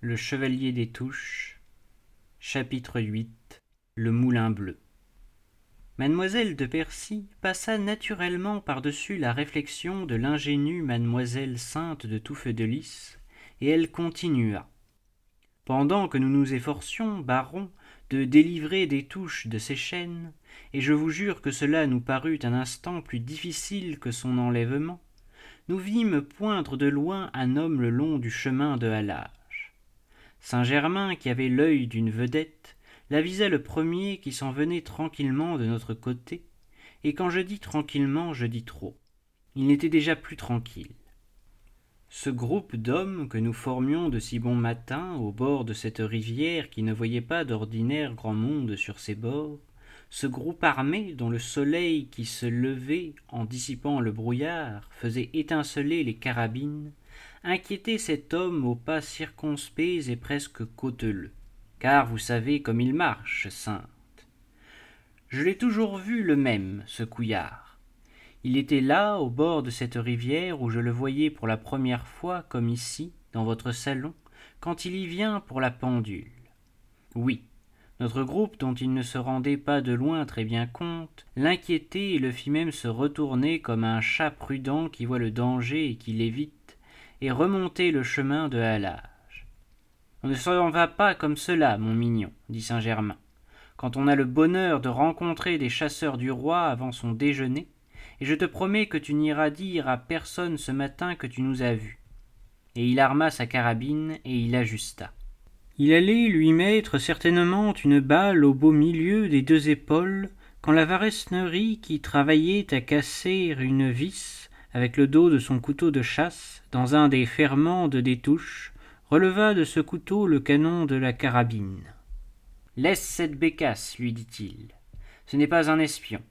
Le Chevalier des Touches Chapitre VIII Le Moulin Bleu Mademoiselle de Percy passa naturellement par-dessus la réflexion de l'ingénue mademoiselle Sainte de Touffe de Lys, et elle continua. Pendant que nous nous efforcions, baron, de délivrer des touches de ses chaînes, et je vous jure que cela nous parut un instant plus difficile que son enlèvement, nous vîmes poindre de loin un homme le long du chemin de halage saint-germain qui avait l'œil d'une vedette l'avisa le premier qui s'en venait tranquillement de notre côté et quand je dis tranquillement je dis trop. Il n'était déjà plus tranquille. Ce groupe d'hommes que nous formions de si bon matin au bord de cette rivière qui ne voyait pas d'ordinaire grand monde sur ses bords ce groupe armé dont le soleil qui se levait en dissipant le brouillard faisait étinceler les carabines inquiétait cet homme aux pas circonspects et presque cauteleux car vous savez comme il marche sainte. Je l'ai toujours vu le même ce couillard. Il était là au bord de cette rivière où je le voyais pour la première fois comme ici dans votre salon quand il y vient pour la pendule. Oui notre groupe dont il ne se rendait pas de loin très bien compte l'inquiétait et le fit même se retourner comme un chat prudent qui voit le danger et qui l'évite et remonter le chemin de halage. On ne s'en va pas comme cela mon mignon dit saint germain quand on a le bonheur de rencontrer des chasseurs du roi avant son déjeuner et je te promets que tu n'iras dire à personne ce matin que tu nous as vus. Et il arma sa carabine et il ajusta. Il allait lui mettre certainement une balle au beau milieu des deux épaules quand la varesnerie qui travaillait à casser une vis avec le dos de son couteau de chasse dans un des ferrements de des touches releva de ce couteau le canon de la carabine. Laisse cette bécasse lui dit-il. Ce n'est pas un espion.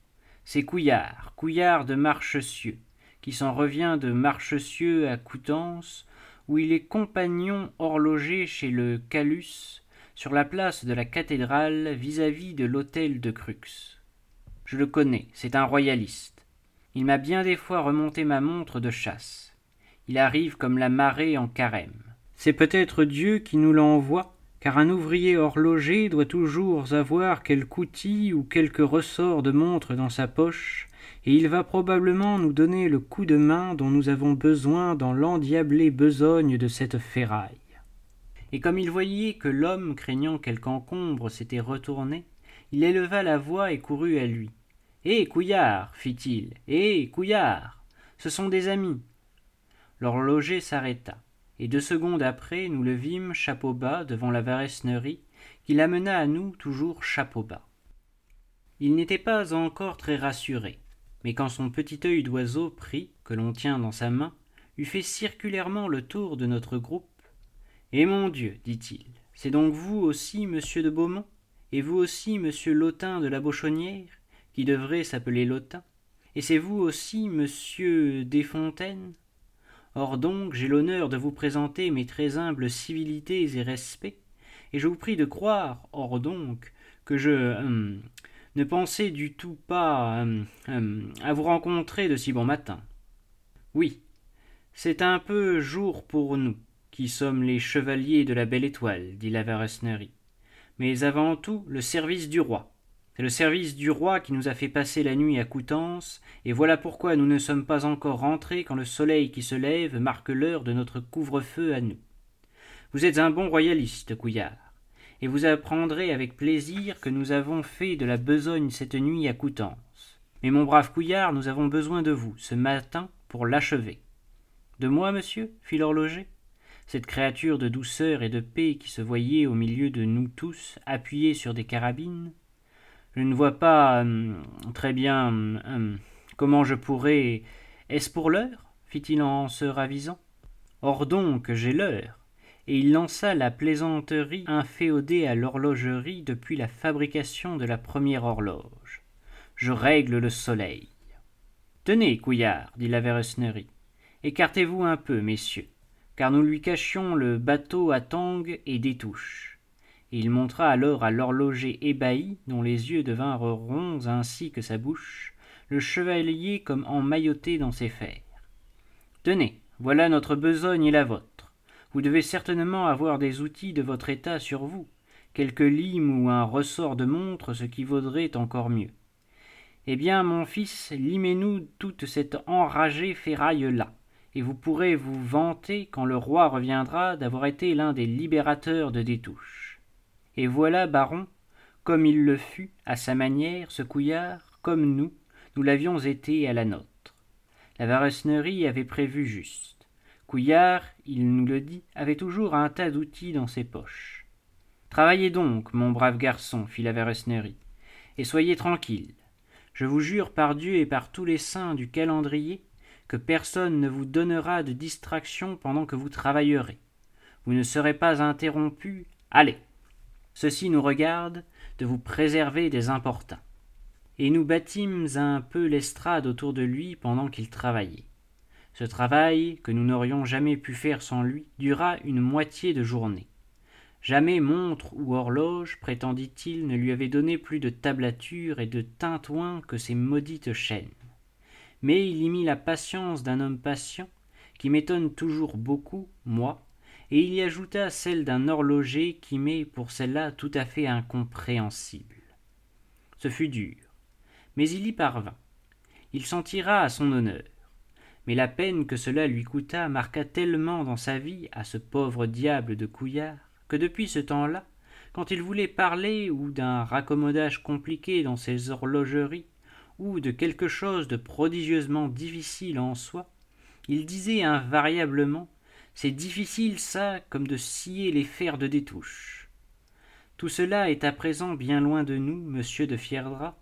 C'est couillard couillard de marchecieux qui s'en revient de marchecieux à coutances où il est compagnon horloger chez le calus sur la place de la cathédrale vis-à-vis de l'hôtel de crux. Je le connais c'est un royaliste il m'a bien des fois remonté ma montre de chasse. Il arrive comme la marée en carême. C'est peut-être dieu qui nous l'envoie car un ouvrier horloger doit toujours avoir quelque outil ou quelque ressort de montre dans sa poche et il va probablement nous donner le coup de main dont nous avons besoin dans l'endiablée besogne de cette ferraille. Et comme il voyait que l'homme craignant quelque encombre s'était retourné il éleva la voix et courut à lui hé couillard fit-il hé couillard ce sont des amis. L'horloger s'arrêta et deux secondes après nous le vîmes chapeau bas devant la varesnerie qui l'amena à nous toujours chapeau bas. Il n'était pas encore très rassuré mais quand son petit œil d'oiseau pris que l'on tient dans sa main eut fait circulairement le tour de notre groupe eh mon dieu dit-il c'est donc vous aussi monsieur de beaumont et vous aussi monsieur lotin de la Bochonnière qui devrait s'appeler Lotin, et c'est vous aussi, monsieur Desfontaines? Or donc, j'ai l'honneur de vous présenter mes très humbles civilités et respects, et je vous prie de croire, or donc, que je hum, ne pensais du tout pas hum, hum, à vous rencontrer de si bon matin. Oui, c'est un peu jour pour nous, qui sommes les chevaliers de la belle étoile, dit la Varesnerie, mais avant tout le service du roi. C'est le service du roi qui nous a fait passer la nuit à Coutances, et voilà pourquoi nous ne sommes pas encore rentrés quand le soleil qui se lève marque l'heure de notre couvre-feu à nous. Vous êtes un bon royaliste, Couillard, et vous apprendrez avec plaisir que nous avons fait de la besogne cette nuit à Coutances. Mais mon brave Couillard, nous avons besoin de vous, ce matin, pour l'achever. De moi, monsieur fit l'horloger cette créature de douceur et de paix qui se voyait au milieu de nous tous, appuyée sur des carabines, je ne vois pas hum, très bien hum, hum, comment je pourrais. Est-ce pour l'heure? fit-il en se ravisant. Or donc, j'ai l'heure. Et il lança la plaisanterie inféodée à l'horlogerie depuis la fabrication de la première horloge. Je règle le soleil. Tenez, couillard, dit la Verresnerie, écartez-vous un peu, messieurs, car nous lui cachions le bateau à tangue et des touches il montra alors à l'horloger ébahi dont les yeux devinrent ronds ainsi que sa bouche le chevalier comme emmailloté dans ses fers tenez voilà notre besogne et la vôtre vous devez certainement avoir des outils de votre état sur vous, quelque lime ou un ressort de montre, ce qui vaudrait encore mieux. Eh bien, mon fils, limez-nous toute cette enragée ferraille-là, et vous pourrez vous vanter, quand le roi reviendra, d'avoir été l'un des libérateurs de Détouche. Et voilà, baron, comme il le fut, à sa manière, ce couillard, comme nous, nous l'avions été à la nôtre. La Varesnerie avait prévu juste. Couillard, il nous le dit, avait toujours un tas d'outils dans ses poches. Travaillez donc, mon brave garçon, fit la Varesnerie, et soyez tranquille. Je vous jure par Dieu et par tous les saints du calendrier que personne ne vous donnera de distraction pendant que vous travaillerez. Vous ne serez pas interrompu. Allez. Ceci nous regarde de vous préserver des importuns. Et nous bâtîmes un peu l'estrade autour de lui pendant qu'il travaillait. Ce travail, que nous n'aurions jamais pu faire sans lui, dura une moitié de journée. Jamais montre ou horloge, prétendit-il, ne lui avait donné plus de tablature et de tintouin que ces maudites chaînes. Mais il y mit la patience d'un homme patient, qui m'étonne toujours beaucoup, moi, et il y ajouta celle d'un horloger qui m'est pour celle-là tout à fait incompréhensible. Ce fut dur, mais il y parvint. Il s'en tira à son honneur. Mais la peine que cela lui coûta marqua tellement dans sa vie à ce pauvre diable de couillard que depuis ce temps-là, quand il voulait parler ou d'un raccommodage compliqué dans ses horlogeries, ou de quelque chose de prodigieusement difficile en soi, il disait invariablement C'est difficile ça, comme de scier les fers de détouche. Tout cela est à présent bien loin de nous, monsieur de Fierdra,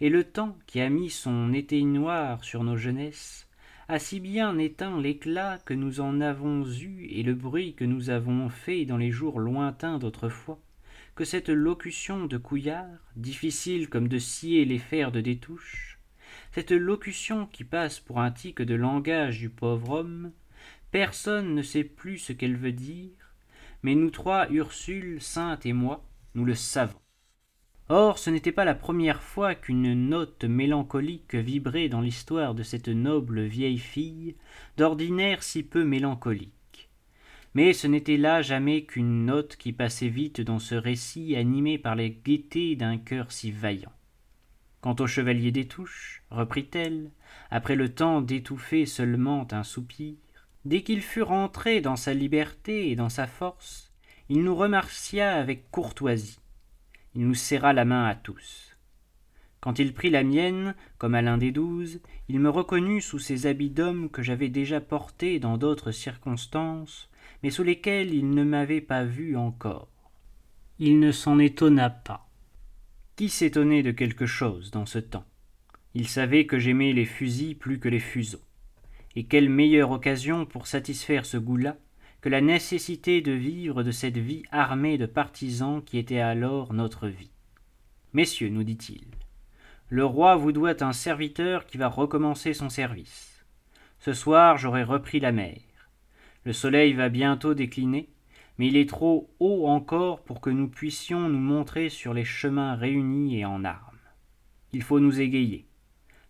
et le temps qui a mis son éteignoir sur nos jeunesses a si bien éteint l'éclat que nous en avons eu et le bruit que nous avons fait dans les jours lointains d'autrefois, que cette locution de couillard, difficile comme de scier les fers de détouche, cette locution qui passe pour un tic de langage du pauvre homme, personne ne sait plus ce qu'elle veut dire, mais nous trois, Ursule, Sainte et moi, nous le savons. Or ce n'était pas la première fois qu'une note mélancolique vibrait dans l'histoire de cette noble vieille fille, d'ordinaire si peu mélancolique. Mais ce n'était là jamais qu'une note qui passait vite dans ce récit animé par les gaietés d'un cœur si vaillant. Quant au chevalier des touches, reprit-elle, après le temps d'étouffer seulement un soupir, dès qu'il fut rentré dans sa liberté et dans sa force, il nous remercia avec courtoisie il nous serra la main à tous. Quand il prit la mienne, comme à l'un des douze, il me reconnut sous ces habits d'homme que j'avais déjà portés dans d'autres circonstances, mais sous lesquels il ne m'avait pas vu encore. Il ne s'en étonna pas. Qui s'étonnait de quelque chose dans ce temps? Il savait que j'aimais les fusils plus que les fuseaux. Et quelle meilleure occasion pour satisfaire ce goût-là que la nécessité de vivre de cette vie armée de partisans qui était alors notre vie. Messieurs, nous dit-il, le roi vous doit un serviteur qui va recommencer son service. Ce soir j'aurai repris la mer. Le soleil va bientôt décliner, mais il est trop haut encore pour que nous puissions nous montrer sur les chemins réunis et en armes. Il faut nous égayer.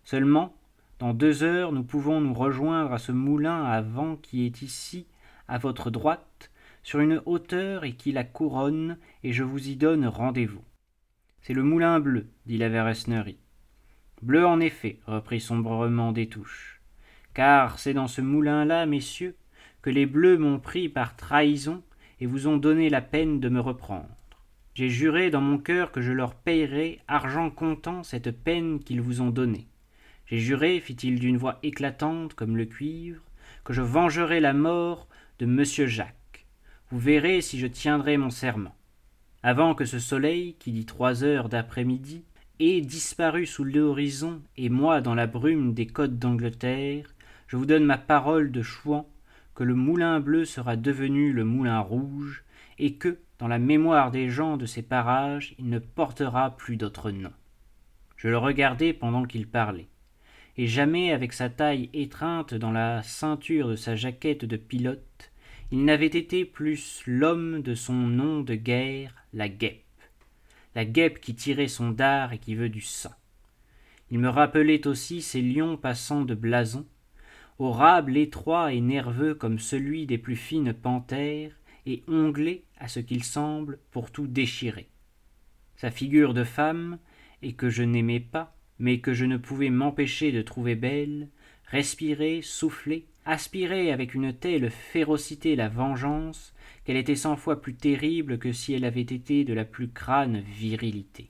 Seulement, dans deux heures, nous pouvons nous rejoindre à ce moulin à vent qui est ici à votre droite, sur une hauteur et qui la couronne, et je vous y donne rendez-vous. C'est le moulin bleu, dit la Verresnerie. Bleu en effet, reprit sombrement Détouche. Car c'est dans ce moulin-là, messieurs, que les bleus m'ont pris par trahison et vous ont donné la peine de me reprendre. J'ai juré dans mon cœur que je leur payerais argent comptant cette peine qu'ils vous ont donnée. J'ai juré, fit-il d'une voix éclatante comme le cuivre, que je vengerais la mort de monsieur Jacques. Vous verrez si je tiendrai mon serment. Avant que ce soleil, qui dit trois heures d'après-midi, ait disparu sous l'horizon et moi dans la brume des côtes d'Angleterre, je vous donne ma parole de chouan que le moulin bleu sera devenu le moulin rouge, et que, dans la mémoire des gens de ces parages, il ne portera plus d'autre nom. Je le regardai pendant qu'il parlait et jamais avec sa taille étreinte dans la ceinture de sa jaquette de pilote, il n'avait été plus l'homme de son nom de guerre, la guêpe. La guêpe qui tirait son dard et qui veut du sang. Il me rappelait aussi ces lions passant de blason, au râble étroit et nerveux comme celui des plus fines panthères, et onglé à ce qu'il semble pour tout déchirer. Sa figure de femme, et que je n'aimais pas, mais que je ne pouvais m'empêcher de trouver belle, respirait, soufflait, aspirait avec une telle férocité la vengeance qu'elle était cent fois plus terrible que si elle avait été de la plus crâne virilité.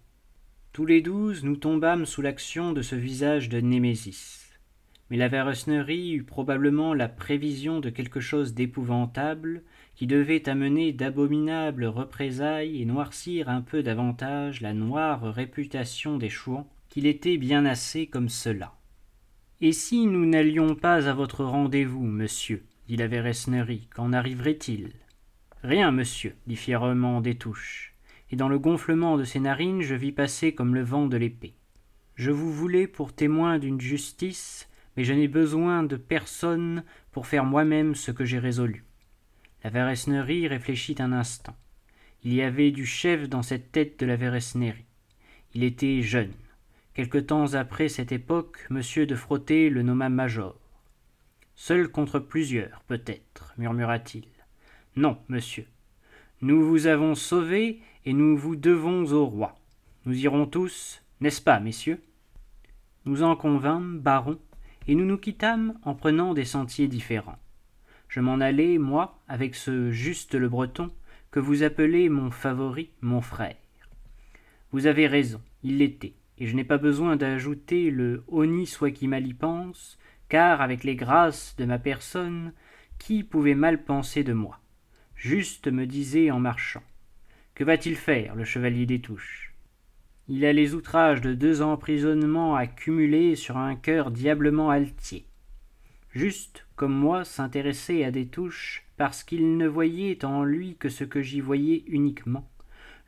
Tous les douze nous tombâmes sous l'action de ce visage de Némésis. Mais la Varesnerie eut probablement la prévision de quelque chose d'épouvantable qui devait amener d'abominables représailles et noircir un peu davantage la noire réputation des chouans, était bien assez comme cela. Et si nous n'allions pas à votre rendez-vous, monsieur dit la Verresnerie, qu'en arriverait-il? Rien, monsieur, dit fièrement Détouche, et dans le gonflement de ses narines je vis passer comme le vent de l'épée. Je vous voulais pour témoin d'une justice, mais je n'ai besoin de personne pour faire moi-même ce que j'ai résolu. La Verresnerie réfléchit un instant. Il y avait du chef dans cette tête de la Verresnerie. Il était jeune. Quelque temps après cette époque, monsieur de Frotté le nomma major. Seul contre plusieurs, peut-être, murmura-t-il. Non, monsieur. Nous vous avons sauvé et nous vous devons au roi. Nous irons tous, n'est-ce pas, messieurs? Nous en convînmes, baron, et nous nous quittâmes en prenant des sentiers différents. Je m'en allai, moi, avec ce juste le breton, que vous appelez mon favori, mon frère. Vous avez raison, il l'était et je n'ai pas besoin d'ajouter le honni soit qui mal y pense, car avec les grâces de ma personne, qui pouvait mal penser de moi? Juste me disait en marchant. Que va-t-il faire, le chevalier des touches? Il a les outrages de deux emprisonnements accumulés sur un cœur diablement altier. Juste, comme moi, s'intéresser à des touches, parce qu'il ne voyait en lui que ce que j'y voyais uniquement,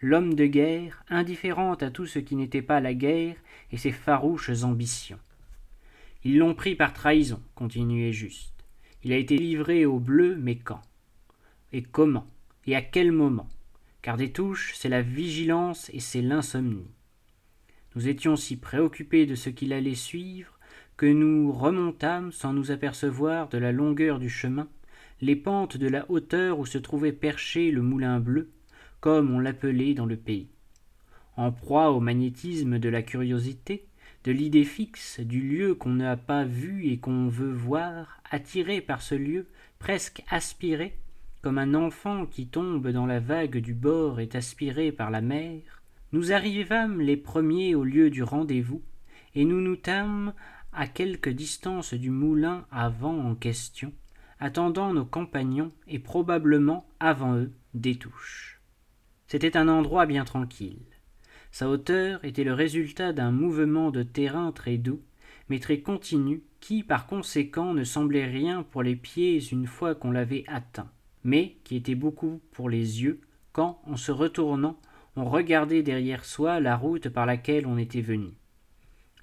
l'homme de guerre, indifférent à tout ce qui n'était pas la guerre et ses farouches ambitions. Ils l'ont pris par trahison, continuait Juste. Il a été livré au bleu, mais quand? Et comment? Et à quel moment? Car des touches, c'est la vigilance et c'est l'insomnie. Nous étions si préoccupés de ce qu'il allait suivre que nous remontâmes sans nous apercevoir de la longueur du chemin les pentes de la hauteur où se trouvait perché le moulin bleu, comme on l'appelait dans le pays. En proie au magnétisme de la curiosité, de l'idée fixe du lieu qu'on n'a pas vu et qu'on veut voir, attiré par ce lieu, presque aspiré, comme un enfant qui tombe dans la vague du bord est aspiré par la mer, nous arrivâmes les premiers au lieu du rendez-vous, et nous nous tâmes à quelque distance du moulin à vent en question, attendant nos compagnons et probablement avant eux des touches. C'était un endroit bien tranquille. Sa hauteur était le résultat d'un mouvement de terrain très doux, mais très continu, qui par conséquent ne semblait rien pour les pieds une fois qu'on l'avait atteint, mais qui était beaucoup pour les yeux quand, en se retournant, on regardait derrière soi la route par laquelle on était venu.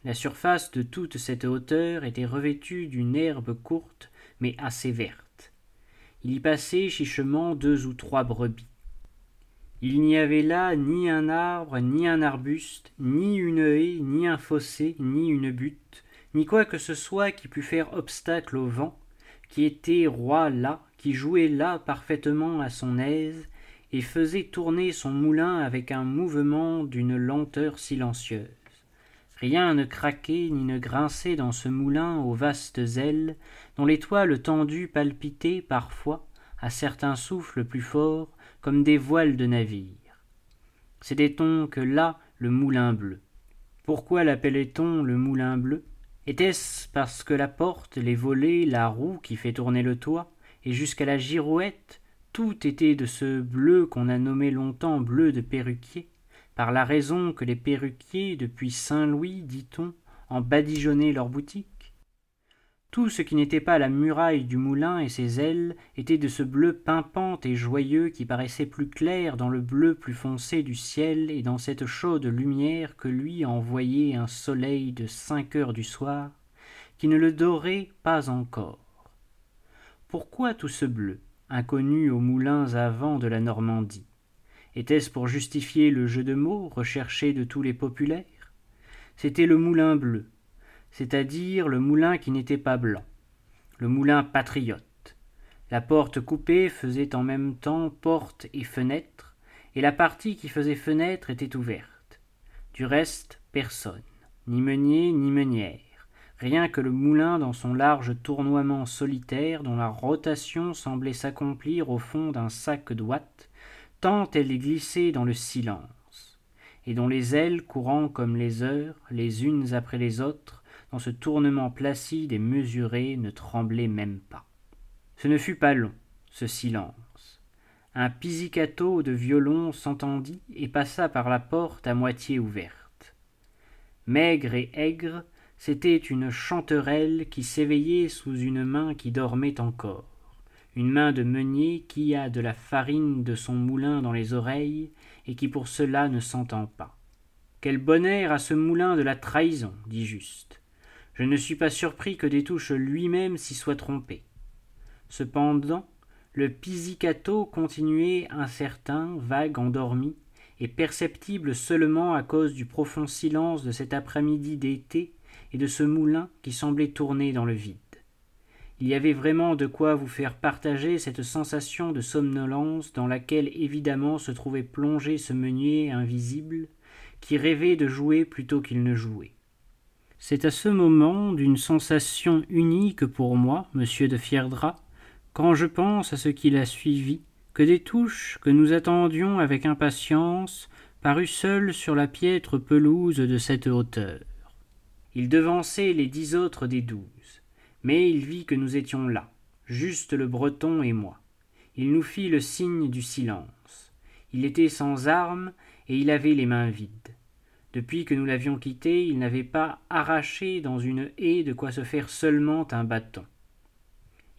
La surface de toute cette hauteur était revêtue d'une herbe courte mais assez verte. Il y passait chichement deux ou trois brebis. Il n'y avait là ni un arbre, ni un arbuste, ni une haie, ni un fossé, ni une butte, ni quoi que ce soit qui pût faire obstacle au vent, qui était roi là, qui jouait là parfaitement à son aise, et faisait tourner son moulin avec un mouvement d'une lenteur silencieuse. Rien ne craquait ni ne grinçait dans ce moulin aux vastes ailes, dont l'étoile tendue palpitait parfois, à certains souffles plus forts, comme des voiles de navire. C'était-on que là le moulin bleu? Pourquoi l'appelait-on le moulin bleu? Était-ce parce que la porte, les volets, la roue qui fait tourner le toit, et jusqu'à la girouette, tout était de ce bleu qu'on a nommé longtemps bleu de perruquier, par la raison que les perruquiers, depuis Saint-Louis, dit-on, en badigeonnaient leurs boutiques? Tout ce qui n'était pas la muraille du moulin et ses ailes était de ce bleu pimpant et joyeux qui paraissait plus clair dans le bleu plus foncé du ciel et dans cette chaude lumière que lui envoyait un soleil de cinq heures du soir, qui ne le dorait pas encore. Pourquoi tout ce bleu, inconnu aux moulins à vent de la Normandie? Était-ce pour justifier le jeu de mots recherché de tous les populaires? C'était le moulin bleu, c'est-à-dire le moulin qui n'était pas blanc. le moulin patriote. La porte coupée faisait en même temps porte et fenêtre, et la partie qui faisait fenêtre était ouverte. Du reste, personne, ni meunier ni meunière, rien que le moulin dans son large tournoiement solitaire dont la rotation semblait s'accomplir au fond d'un sac d'ouate, tant elle glissait dans le silence, et dont les ailes courant comme les heures, les unes après les autres, dans ce tournement placide et mesuré, ne tremblaient même pas. Ce ne fut pas long, ce silence. Un pizzicato de violon s'entendit et passa par la porte à moitié ouverte. Maigre et aigre, c'était une chanterelle qui s'éveillait sous une main qui dormait encore, une main de meunier qui a de la farine de son moulin dans les oreilles et qui pour cela ne s'entend pas. Quel bonheur à ce moulin de la trahison, dit Juste. Je ne suis pas surpris que Détouche lui-même s'y soit trompé. Cependant, le pizzicato continuait incertain, vague, endormi, et perceptible seulement à cause du profond silence de cet après-midi d'été et de ce moulin qui semblait tourner dans le vide. Il y avait vraiment de quoi vous faire partager cette sensation de somnolence dans laquelle évidemment se trouvait plongé ce meunier invisible, qui rêvait de jouer plutôt qu'il ne jouait. C'est à ce moment d'une sensation unique pour moi, monsieur de Fierdra, quand je pense à ce qui l'a suivi, que des touches que nous attendions avec impatience parut seules sur la piètre pelouse de cette hauteur. Il devançait les dix autres des douze, mais il vit que nous étions là, juste le breton et moi. Il nous fit le signe du silence. Il était sans armes et il avait les mains vides. Depuis que nous l'avions quitté, il n'avait pas arraché dans une haie de quoi se faire seulement un bâton.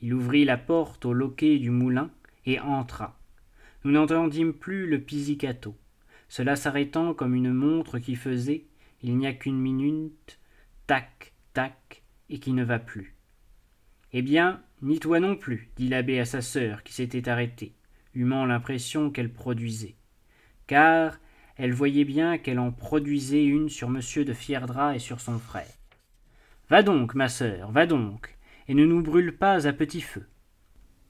Il ouvrit la porte au loquet du moulin et entra. Nous n'entendîmes plus le pizzicato, cela s'arrêtant comme une montre qui faisait, il n'y a qu'une minute, tac, tac, et qui ne va plus. Eh bien, ni toi non plus, dit l'abbé à sa sœur, qui s'était arrêtée, humant l'impression qu'elle produisait. Car elle voyait bien qu'elle en produisait une sur monsieur de Fierdra et sur son frère. Va donc, ma sœur, va donc, et ne nous brûle pas à petit feu.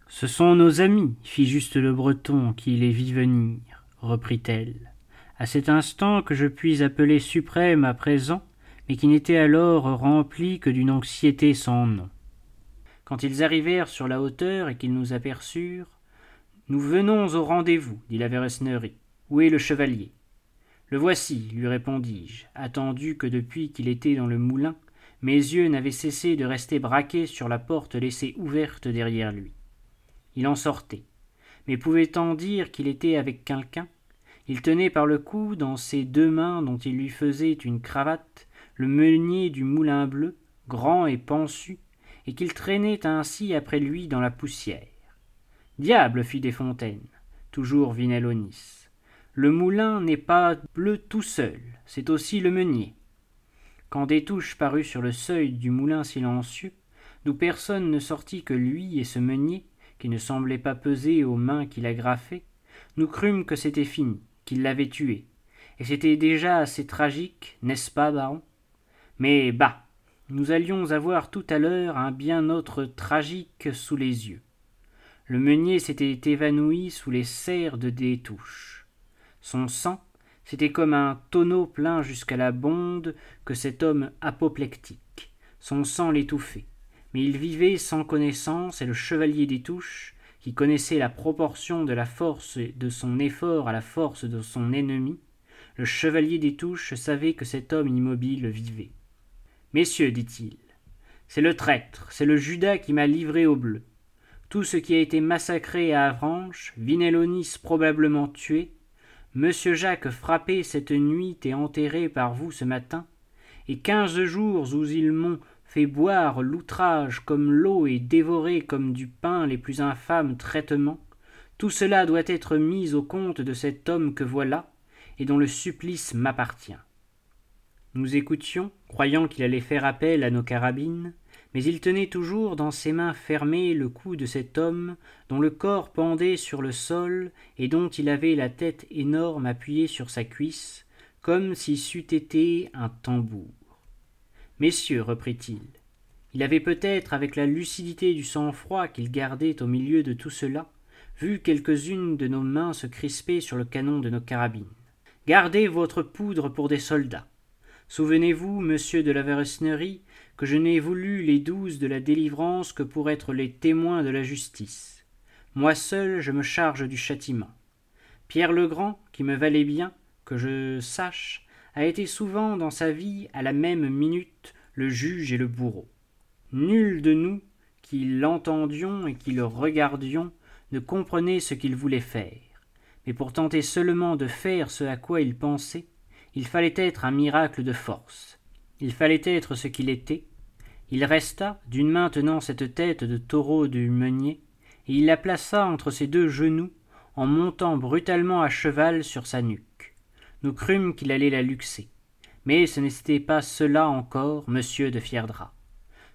Ce sont nos amis, fit juste le breton, qui les vit venir, reprit-elle. À cet instant que je puis appeler suprême à présent, mais qui n'était alors rempli que d'une anxiété sans nom. Quand ils arrivèrent sur la hauteur et qu'ils nous aperçurent, Nous venons au rendez-vous, dit la Verresnerie. Où est le chevalier? Le voici, lui répondis-je, attendu que depuis qu'il était dans le moulin, mes yeux n'avaient cessé de rester braqués sur la porte laissée ouverte derrière lui. Il en sortait. Mais pouvait-on dire qu'il était avec quelqu'un? Il tenait par le cou, dans ses deux mains dont il lui faisait une cravate, le meunier du moulin bleu, grand et pansu, et qu'il traînait ainsi après lui dans la poussière. Diable, fit Desfontaines, toujours. Le moulin n'est pas bleu tout seul, c'est aussi le meunier. Quand Détouche parut sur le seuil du moulin silencieux, d'où personne ne sortit que lui et ce meunier, qui ne semblait pas peser aux mains qu'il agrafait, nous crûmes que c'était fini, qu'il l'avait tué. Et c'était déjà assez tragique, n'est-ce pas, baron? Mais bah nous allions avoir tout à l'heure un bien autre tragique sous les yeux. Le meunier s'était évanoui sous les serres de Détouche. Son sang, c'était comme un tonneau plein jusqu'à la bonde que cet homme apoplectique. Son sang l'étouffait. Mais il vivait sans connaissance, et le chevalier des touches, qui connaissait la proportion de la force de son effort à la force de son ennemi, le chevalier des touches savait que cet homme immobile vivait. Messieurs, dit-il, c'est le traître, c'est le Judas qui m'a livré au bleu. Tout ce qui a été massacré à Avranches, Vinellonis probablement tué, Monsieur Jacques frappé cette nuit et enterré par vous ce matin, et quinze jours où ils m'ont fait boire l'outrage comme l'eau et dévorer comme du pain les plus infâmes traitements, tout cela doit être mis au compte de cet homme que voilà, et dont le supplice m'appartient. Nous écoutions, croyant qu'il allait faire appel à nos carabines, mais il tenait toujours dans ses mains fermées le cou de cet homme dont le corps pendait sur le sol et dont il avait la tête énorme appuyée sur sa cuisse, comme si c'eût été un tambour. Messieurs, reprit-il, il avait peut-être, avec la lucidité du sang-froid qu'il gardait au milieu de tout cela, vu quelques-unes de nos mains se crisper sur le canon de nos carabines. Gardez votre poudre pour des soldats. Souvenez-vous, monsieur de la que je n'ai voulu les douze de la délivrance que pour être les témoins de la justice. Moi seul je me charge du châtiment. Pierre le Grand, qui me valait bien, que je sache, a été souvent dans sa vie à la même minute le juge et le bourreau. Nul de nous qui l'entendions et qui le regardions ne comprenait ce qu'il voulait faire. Mais pour tenter seulement de faire ce à quoi il pensait, il fallait être un miracle de force. Il fallait être ce qu'il était. Il resta, d'une main tenant cette tête de taureau du meunier, et il la plaça entre ses deux genoux, en montant brutalement à cheval sur sa nuque. Nous crûmes qu'il allait la luxer. Mais ce n'était pas cela encore, monsieur de Fierdra.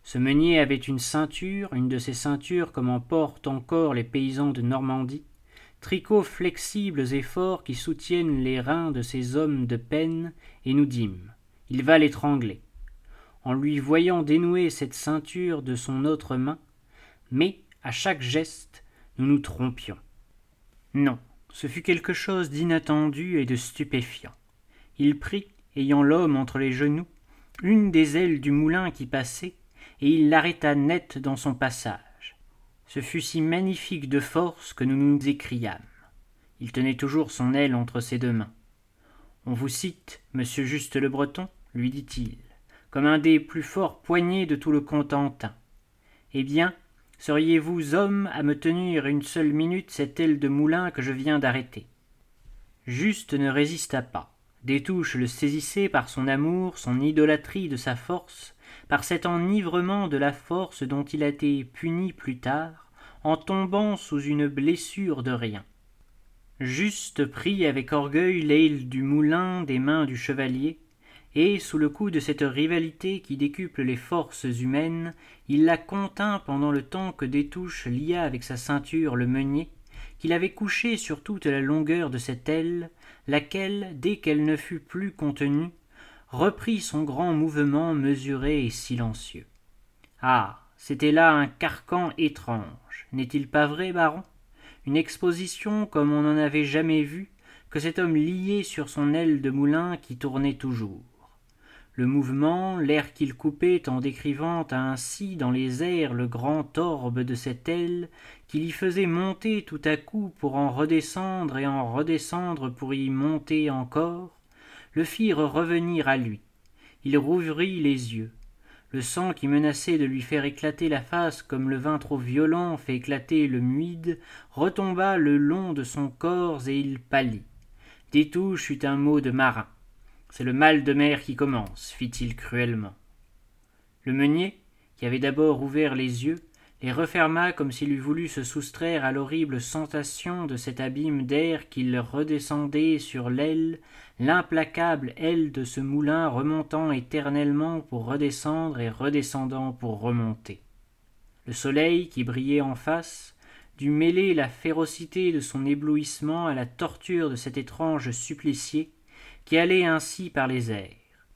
Ce meunier avait une ceinture, une de ces ceintures comme en portent encore les paysans de Normandie, tricots flexibles et forts qui soutiennent les reins de ces hommes de peine, et nous dîmes Il va l'étrangler. En lui voyant dénouer cette ceinture de son autre main, mais, à chaque geste, nous nous trompions. Non, ce fut quelque chose d'inattendu et de stupéfiant. Il prit, ayant l'homme entre les genoux, une des ailes du moulin qui passait, et il l'arrêta net dans son passage. Ce fut si magnifique de force que nous nous écriâmes. Il tenait toujours son aile entre ses deux mains. On vous cite, monsieur Juste le Breton, lui dit-il, comme un des plus forts poignets de tout le Contentin. Eh bien, seriez-vous homme à me tenir une seule minute cette aile de moulin que je viens d'arrêter? Juste ne résista pas. Détouche le saisissait par son amour, son idolâtrie de sa force, par cet enivrement de la force dont il a été puni plus tard, en tombant sous une blessure de rien. Juste prit avec orgueil l'aile du moulin des mains du chevalier, et, sous le coup de cette rivalité qui décuple les forces humaines, il la contint pendant le temps que Détouche lia avec sa ceinture le meunier, qu'il avait couché sur toute la longueur de cette aile, laquelle, dès qu'elle ne fut plus contenue, reprit son grand mouvement mesuré et silencieux. Ah. C'était là un carcan étrange. N'est-il pas vrai, baron? Une exposition comme on n'en avait jamais vu, que cet homme lié sur son aile de moulin qui tournait toujours. Le mouvement, l'air qu'il coupait en décrivant ainsi dans les airs le grand orbe de cette aile, qu'il y faisait monter tout à coup pour en redescendre et en redescendre pour y monter encore, le firent revenir à lui. Il rouvrit les yeux. Le sang qui menaçait de lui faire éclater la face comme le vin trop violent fait éclater le muide retomba le long de son corps et il pâlit. Détouche eut un mot de marin. C'est le mal de mer qui commence, fit-il cruellement. Le meunier, qui avait d'abord ouvert les yeux, les referma comme s'il eût voulu se soustraire à l'horrible sensation de cet abîme d'air qui le redescendait sur l'aile, l'implacable aile de ce moulin remontant éternellement pour redescendre et redescendant pour remonter. Le soleil qui brillait en face dut mêler la férocité de son éblouissement à la torture de cet étrange supplicié qui allait ainsi par les airs.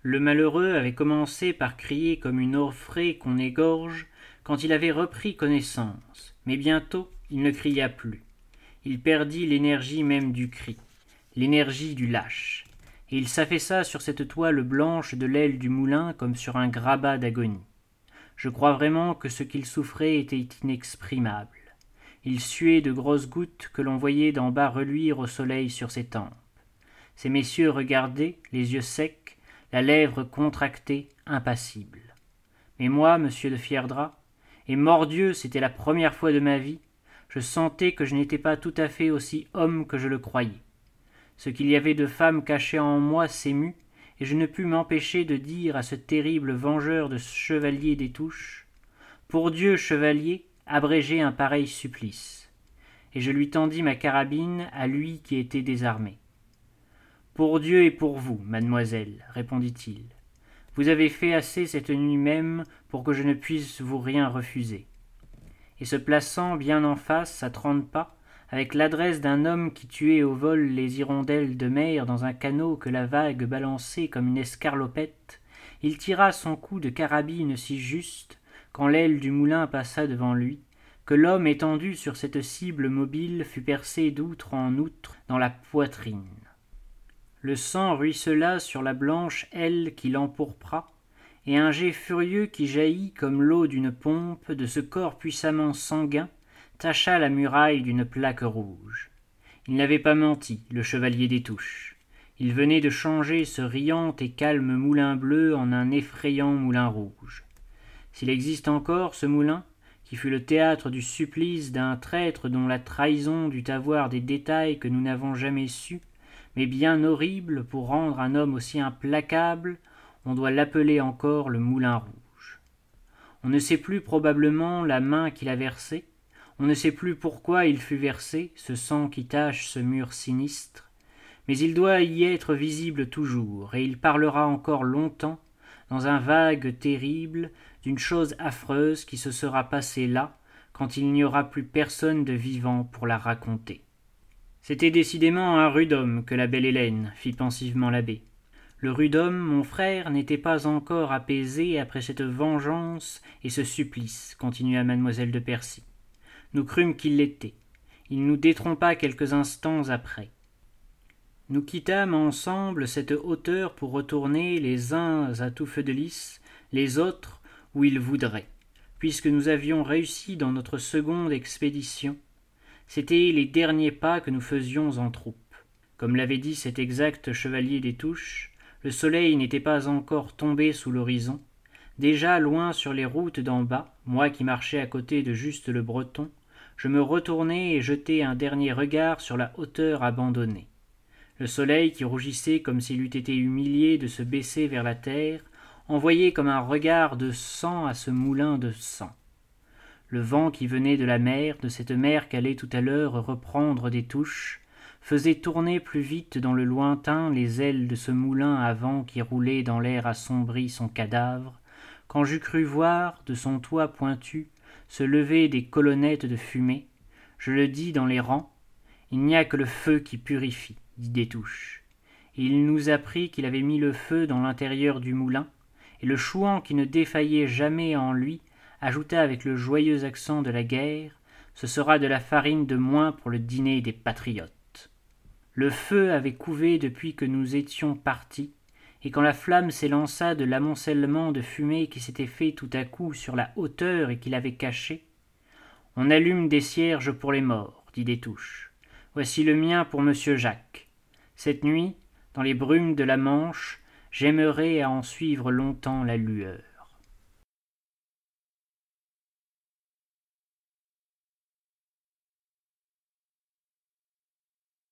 Le malheureux avait commencé par crier comme une orfraie qu'on égorge, quand il avait repris connaissance, mais bientôt il ne cria plus. Il perdit l'énergie même du cri, l'énergie du lâche, et il s'affaissa sur cette toile blanche de l'aile du moulin comme sur un grabat d'agonie. Je crois vraiment que ce qu'il souffrait était inexprimable. Il suait de grosses gouttes que l'on voyait d'en bas reluire au soleil sur ses tempes. Ces messieurs regardaient, les yeux secs, la lèvre contractée, impassible. Mais moi, monsieur de Fierdra, et mordieu c'était la première fois de ma vie je sentais que je n'étais pas tout à fait aussi homme que je le croyais. Ce qu'il y avait de femme caché en moi s'émut et je ne pus m'empêcher de dire à ce terrible vengeur de chevalier des touches pour dieu chevalier abrégez un pareil supplice et je lui tendis ma carabine à lui qui était désarmé pour dieu et pour vous mademoiselle répondit-il vous avez fait assez cette nuit même pour que je ne puisse vous rien refuser. Et se plaçant bien en face, à trente pas, avec l'adresse d'un homme qui tuait au vol les hirondelles de mer dans un canot que la vague balançait comme une escarlopette, il tira son coup de carabine si juste quand l'aile du moulin passa devant lui que l'homme étendu sur cette cible mobile fut percé d'outre en outre dans la poitrine le sang ruissela sur la blanche aile qui l'empourpra et un jet furieux qui jaillit comme l'eau d'une pompe de ce corps puissamment sanguin tacha la muraille d'une plaque rouge. Il n'avait pas menti le chevalier des touches. Il venait de changer ce riant et calme moulin bleu en un effrayant moulin rouge. S'il existe encore ce moulin qui fut le théâtre du supplice d'un traître dont la trahison dut avoir des détails que nous n'avons jamais sus mais bien horribles pour rendre un homme aussi implacable on doit l'appeler encore le moulin rouge. On ne sait plus probablement la main qui l'a versé on ne sait plus pourquoi il fut versé ce sang qui tache ce mur sinistre mais il doit y être visible toujours et il parlera encore longtemps dans un vague terrible d'une chose affreuse qui se sera passée là quand il n'y aura plus personne de vivant pour la raconter c'était décidément un rude homme que la belle hélène fit pensivement l'abbé. Le rude homme mon frère n'était pas encore apaisé après cette vengeance et ce supplice continua mademoiselle de percy. Nous crûmes qu'il l'était. Il nous détrompa quelques instants après. Nous quittâmes ensemble cette hauteur pour retourner les uns à tout feu de lys les autres où ils voudraient puisque nous avions réussi dans notre seconde expédition c'étaient les derniers pas que nous faisions en troupe. Comme l'avait dit cet exact chevalier des touches le soleil n'était pas encore tombé sous l'horizon. Déjà loin sur les routes d'en bas moi qui marchais à côté de juste le breton je me retournai et jetai un dernier regard sur la hauteur abandonnée. Le soleil qui rougissait comme s'il eût été humilié de se baisser vers la terre envoyait comme un regard de sang à ce moulin de sang le vent qui venait de la mer de cette mer qu'allait tout à l'heure reprendre des touches faisait tourner plus vite dans le lointain les ailes de ce moulin à vent qui roulait dans l'air assombri son cadavre quand j'eus cru voir de son toit pointu se lever des colonnettes de fumée je le dis dans les rangs il n'y a que le feu qui purifie dit Détouche. Et il nous apprit qu'il avait mis le feu dans l'intérieur du moulin, et le chouan qui ne défaillait jamais en lui ajouta avec le joyeux accent de la guerre ce sera de la farine de moins pour le dîner des patriotes. Le feu avait couvé depuis que nous étions partis et quand la flamme s'élança de l'amoncellement de fumée qui s'était fait tout à coup sur la hauteur et qui l'avait caché on allume des cierges pour les morts dit Détouche. voici le mien pour monsieur jacques. Cette nuit dans les brumes de la manche j'aimerais à en suivre longtemps la lueur